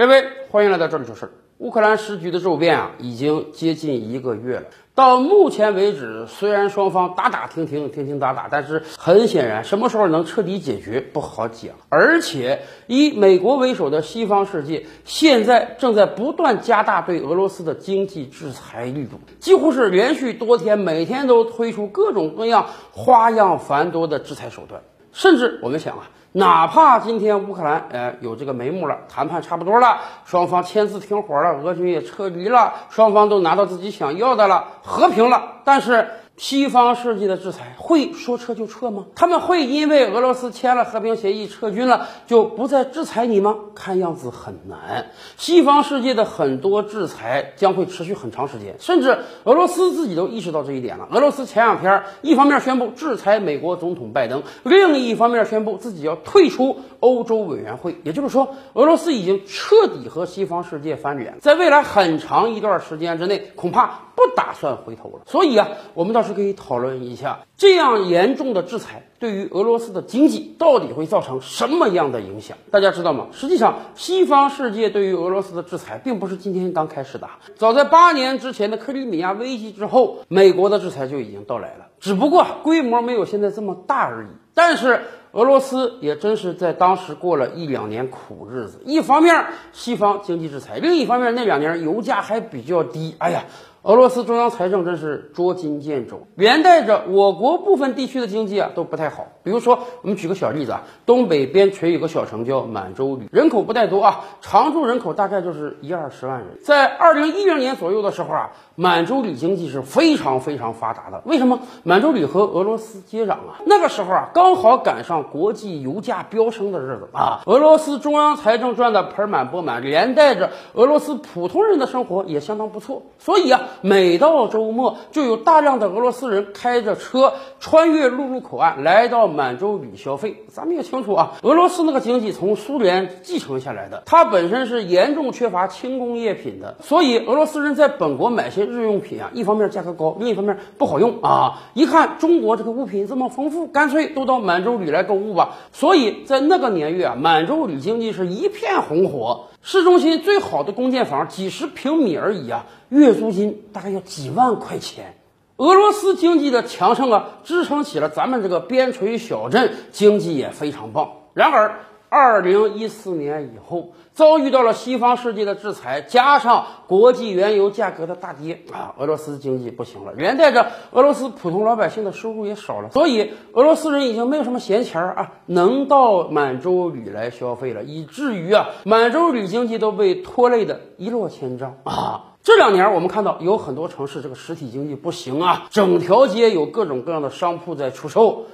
各位，欢迎来到这里说事儿。乌克兰时局的骤变啊，已经接近一个月了。到目前为止，虽然双方打打停停、停停打打，但是很显然，什么时候能彻底解决不好讲。而且，以美国为首的西方世界现在正在不断加大对俄罗斯的经济制裁力度，几乎是连续多天，每天都推出各种各样、花样繁多的制裁手段。甚至我们想啊。哪怕今天乌克兰呃有这个眉目了，谈判差不多了，双方签字停火了，俄军也撤离了，双方都拿到自己想要的了，和平了，但是。西方世界的制裁会说撤就撤吗？他们会因为俄罗斯签了和平协议撤军了就不再制裁你吗？看样子很难。西方世界的很多制裁将会持续很长时间，甚至俄罗斯自己都意识到这一点了。俄罗斯前两天一方面宣布制裁美国总统拜登，另一方面宣布自己要退出欧洲委员会。也就是说，俄罗斯已经彻底和西方世界翻脸，在未来很长一段时间之内，恐怕。不打算回头了，所以啊，我们倒是可以讨论一下，这样严重的制裁对于俄罗斯的经济到底会造成什么样的影响？大家知道吗？实际上，西方世界对于俄罗斯的制裁并不是今天刚开始的，早在八年之前的克里米亚危机之后，美国的制裁就已经到来了，只不过规模没有现在这么大而已。但是俄罗斯也真是在当时过了一两年苦日子，一方面西方经济制裁，另一方面那两年油价还比较低，哎呀。俄罗斯中央财政真是捉襟见肘，连带着我国部分地区的经济啊都不太好。比如说，我们举个小例子啊，东北边陲有个小城叫满洲里，人口不太多啊，常住人口大概就是一二十万人。在二零一零年左右的时候啊，满洲里经济是非常非常发达的。为什么？满洲里和俄罗斯接壤啊，那个时候啊，刚好赶上国际油价飙升的日子啊，俄罗斯中央财政赚的盆满钵满，连带着俄罗斯普通人的生活也相当不错。所以啊。每到周末，就有大量的俄罗斯人开着车穿越陆路口岸来到满洲里消费。咱们也清楚啊，俄罗斯那个经济从苏联继承下来的，它本身是严重缺乏轻工业品的，所以俄罗斯人在本国买些日用品啊，一方面价格高，另一方面不好用啊。一看中国这个物品这么丰富，干脆都到满洲里来购物吧。所以在那个年月啊，满洲里经济是一片红火。市中心最好的公建房几十平米而已啊，月租金大概要几万块钱。俄罗斯经济的强盛啊，支撑起了咱们这个边陲小镇经济也非常棒。然而，二零一四年以后，遭遇到了西方世界的制裁，加上国际原油价格的大跌啊，俄罗斯经济不行了，连带着俄罗斯普通老百姓的收入也少了，所以俄罗斯人已经没有什么闲钱儿啊，能到满洲里来消费了，以至于啊，满洲里经济都被拖累的一落千丈啊。这两年我们看到有很多城市这个实体经济不行啊，整条街有各种各样的商铺在出售。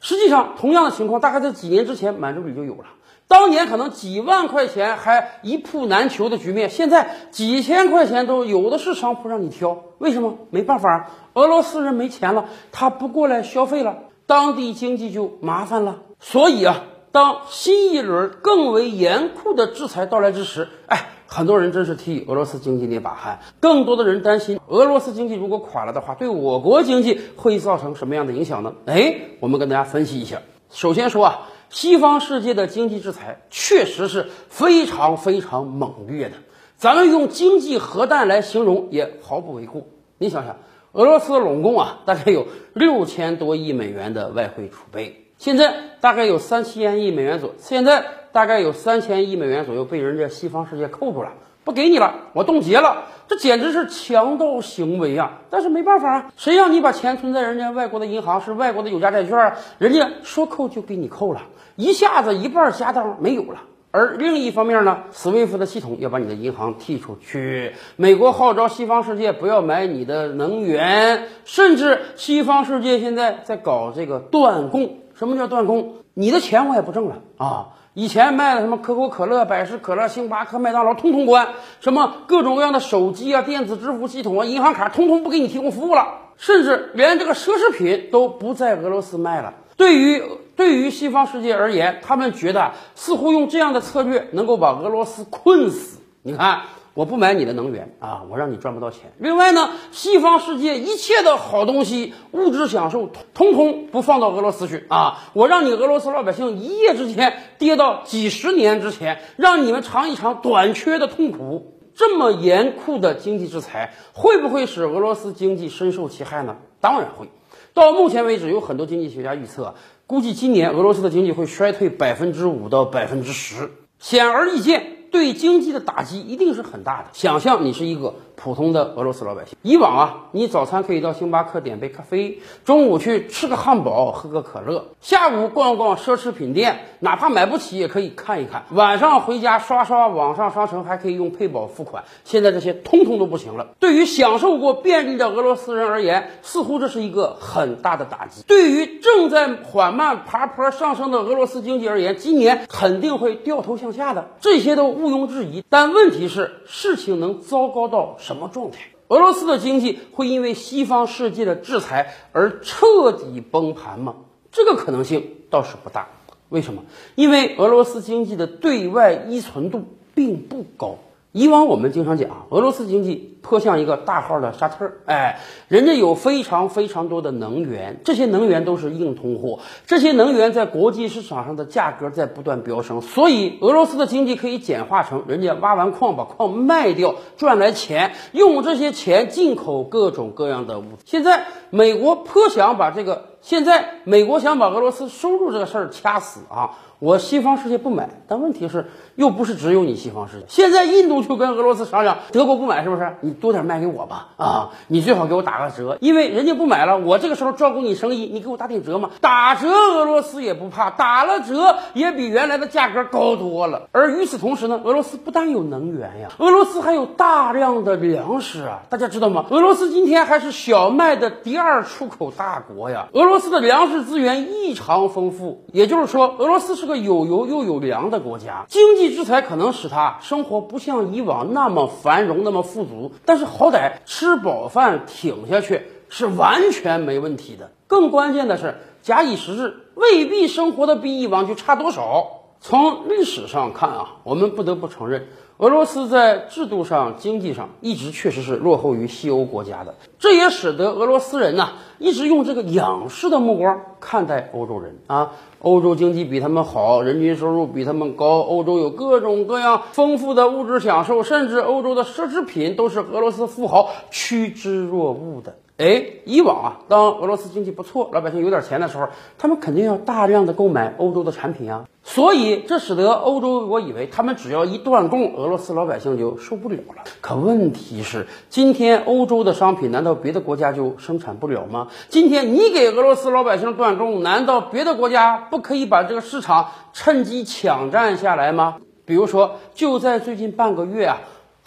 实际上，同样的情况大概在几年之前满洲里就有了。当年可能几万块钱还一铺难求的局面，现在几千块钱都有的是商铺让你挑。为什么？没办法，俄罗斯人没钱了，他不过来消费了，当地经济就麻烦了。所以啊，当新一轮更为严酷的制裁到来之时，哎，很多人真是替俄罗斯经济捏把汗。更多的人担心，俄罗斯经济如果垮了的话，对我国经济会造成什么样的影响呢？哎，我们跟大家分析一下。首先说啊。西方世界的经济制裁确实是非常非常猛烈的，咱们用经济核弹来形容也毫不为过。你想想，俄罗斯拢共啊，大概有六千多亿美元的外汇储备，现在大概有三千亿美元左，现在大概有三千亿美元左右被人家西方世界扣住了。不给你了，我冻结了，这简直是强盗行为啊！但是没办法啊，谁让你把钱存在人家外国的银行，是外国的有价债券，人家说扣就给你扣了，一下子一半家当没有了。而另一方面呢，SWIFT 的系统要把你的银行踢出去，美国号召西方世界不要买你的能源，甚至西方世界现在在搞这个断供。什么叫断供？你的钱我也不挣了啊！以前卖的什么可口可乐、百事可乐、星巴克、麦当劳，通通关；什么各种各样的手机啊、电子支付系统啊、银行卡，通通不给你提供服务了。甚至连这个奢侈品都不在俄罗斯卖了。对于对于西方世界而言，他们觉得似乎用这样的策略能够把俄罗斯困死。你看。我不买你的能源啊，我让你赚不到钱。另外呢，西方世界一切的好东西、物质享受，通通不放到俄罗斯去啊，我让你俄罗斯老百姓一夜之间跌到几十年之前，让你们尝一尝短缺的痛苦。这么严酷的经济制裁，会不会使俄罗斯经济深受其害呢？当然会。到目前为止，有很多经济学家预测，估计今年俄罗斯的经济会衰退百分之五到百分之十。显而易见。对经济的打击一定是很大的。想象你是一个普通的俄罗斯老百姓，以往啊，你早餐可以到星巴克点杯咖啡，中午去吃个汉堡，喝个可乐，下午逛逛奢侈品店，哪怕买不起也可以看一看，晚上回家刷刷网上商城，还可以用配宝付款。现在这些通通都不行了。对于享受过便利的俄罗斯人而言，似乎这是一个很大的打击。对于正在缓慢爬坡上升的俄罗斯经济而言，今年肯定会掉头向下的。这些都。毋庸置疑，但问题是，事情能糟糕到什么状态？俄罗斯的经济会因为西方世界的制裁而彻底崩盘吗？这个可能性倒是不大。为什么？因为俄罗斯经济的对外依存度并不高。以往我们经常讲，俄罗斯经济颇像一个大号的沙特，哎，人家有非常非常多的能源，这些能源都是硬通货，这些能源在国际市场上的价格在不断飙升，所以俄罗斯的经济可以简化成，人家挖完矿把矿卖掉赚来钱，用这些钱进口各种各样的物资。现在美国颇想把这个，现在美国想把俄罗斯收入这个事儿掐死啊。我西方世界不买，但问题是又不是只有你西方世界。现在印度就跟俄罗斯商量，德国不买是不是？你多点卖给我吧，啊，你最好给我打个折，因为人家不买了，我这个时候照顾你生意，你给我打点折嘛。打折俄罗斯也不怕，打了折也比原来的价格高多了。而与此同时呢，俄罗斯不但有能源呀，俄罗斯还有大量的粮食啊，大家知道吗？俄罗斯今天还是小麦的第二出口大国呀，俄罗俄罗斯的粮食资源异常丰富，也就是说，俄罗斯是。个有油又有粮的国家，经济制裁可能使他生活不像以往那么繁荣、那么富足，但是好歹吃饱饭挺下去是完全没问题的。更关键的是，假以时日，未必生活的比以往就差多少。从历史上看啊，我们不得不承认。俄罗斯在制度上、经济上一直确实是落后于西欧国家的，这也使得俄罗斯人呢一直用这个仰视的目光看待欧洲人啊。欧洲经济比他们好，人均收入比他们高，欧洲有各种各样丰富的物质享受，甚至欧洲的奢侈品都是俄罗斯富豪趋之若鹜的。哎，以往啊，当俄罗斯经济不错，老百姓有点钱的时候，他们肯定要大量的购买欧洲的产品啊。所以这使得欧洲我以为他们只要一断供，俄罗斯老百姓就受不了了。可问题是，今天欧洲的商品难道别的国家就生产不了吗？今天你给俄罗斯老百姓断供，难道别的国家不可以把这个市场趁机抢占下来吗？比如说，就在最近半个月啊。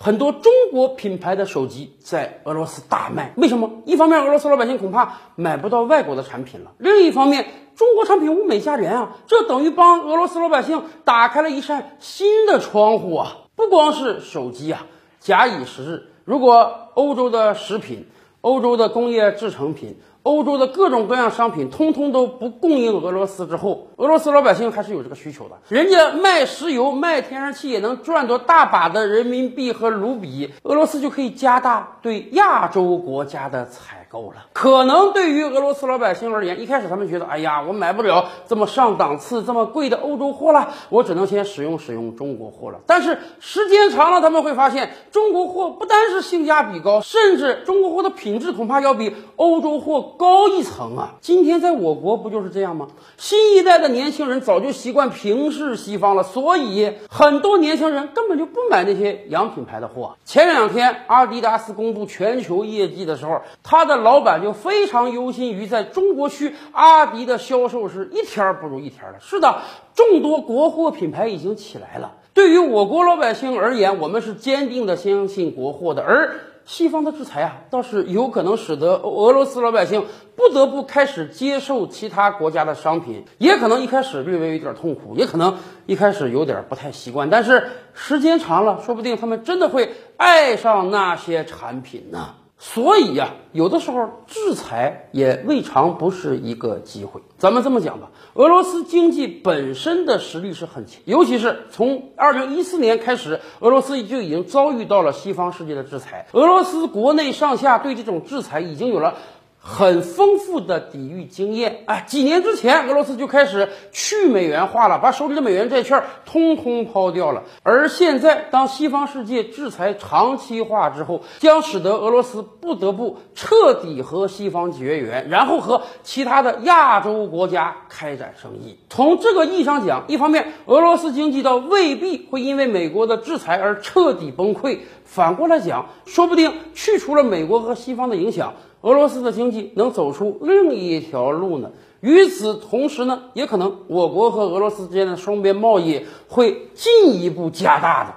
很多中国品牌的手机在俄罗斯大卖，为什么？一方面，俄罗斯老百姓恐怕买不到外国的产品了；另一方面，中国产品物美价廉啊，这等于帮俄罗斯老百姓打开了一扇新的窗户啊！不光是手机啊，假以时日，如果欧洲的食品、欧洲的工业制成品，欧洲的各种各样商品通通都不供应俄罗斯之后，俄罗斯老百姓还是有这个需求的。人家卖石油、卖天然气也能赚到大把的人民币和卢比，俄罗斯就可以加大对亚洲国家的采。购了，可能对于俄罗斯老百姓而言，一开始他们觉得，哎呀，我买不了这么上档次、这么贵的欧洲货了，我只能先使用使用中国货了。但是时间长了，他们会发现，中国货不单是性价比高，甚至中国货的品质恐怕要比欧洲货高一层啊！今天在我国不就是这样吗？新一代的年轻人早就习惯平视西方了，所以很多年轻人根本就不买那些洋品牌的货。前两天阿迪达斯公布全球业绩的时候，他的老板就非常忧心于在中国区阿迪的销售是一天不如一天的。是的，众多国货品牌已经起来了。对于我国老百姓而言，我们是坚定的相信国货的。而西方的制裁啊，倒是有可能使得俄罗斯老百姓不得不开始接受其他国家的商品，也可能一开始略微有点痛苦，也可能一开始有点不太习惯。但是时间长了，说不定他们真的会爱上那些产品呢。所以呀，有的时候制裁也未尝不是一个机会。咱们这么讲吧，俄罗斯经济本身的实力是很强，尤其是从二零一四年开始，俄罗斯就已经遭遇到了西方世界的制裁。俄罗斯国内上下对这种制裁已经有了。很丰富的抵御经验啊！几年之前，俄罗斯就开始去美元化了，把手里的美元债券通通抛掉了。而现在，当西方世界制裁长期化之后，将使得俄罗斯不得不彻底和西方绝缘，然后和其他的亚洲国家开展生意。从这个意义上讲，一方面，俄罗斯经济倒未必会因为美国的制裁而彻底崩溃；反过来讲，说不定去除了美国和西方的影响。俄罗斯的经济能走出另一条路呢？与此同时呢，也可能我国和俄罗斯之间的双边贸易会进一步加大的。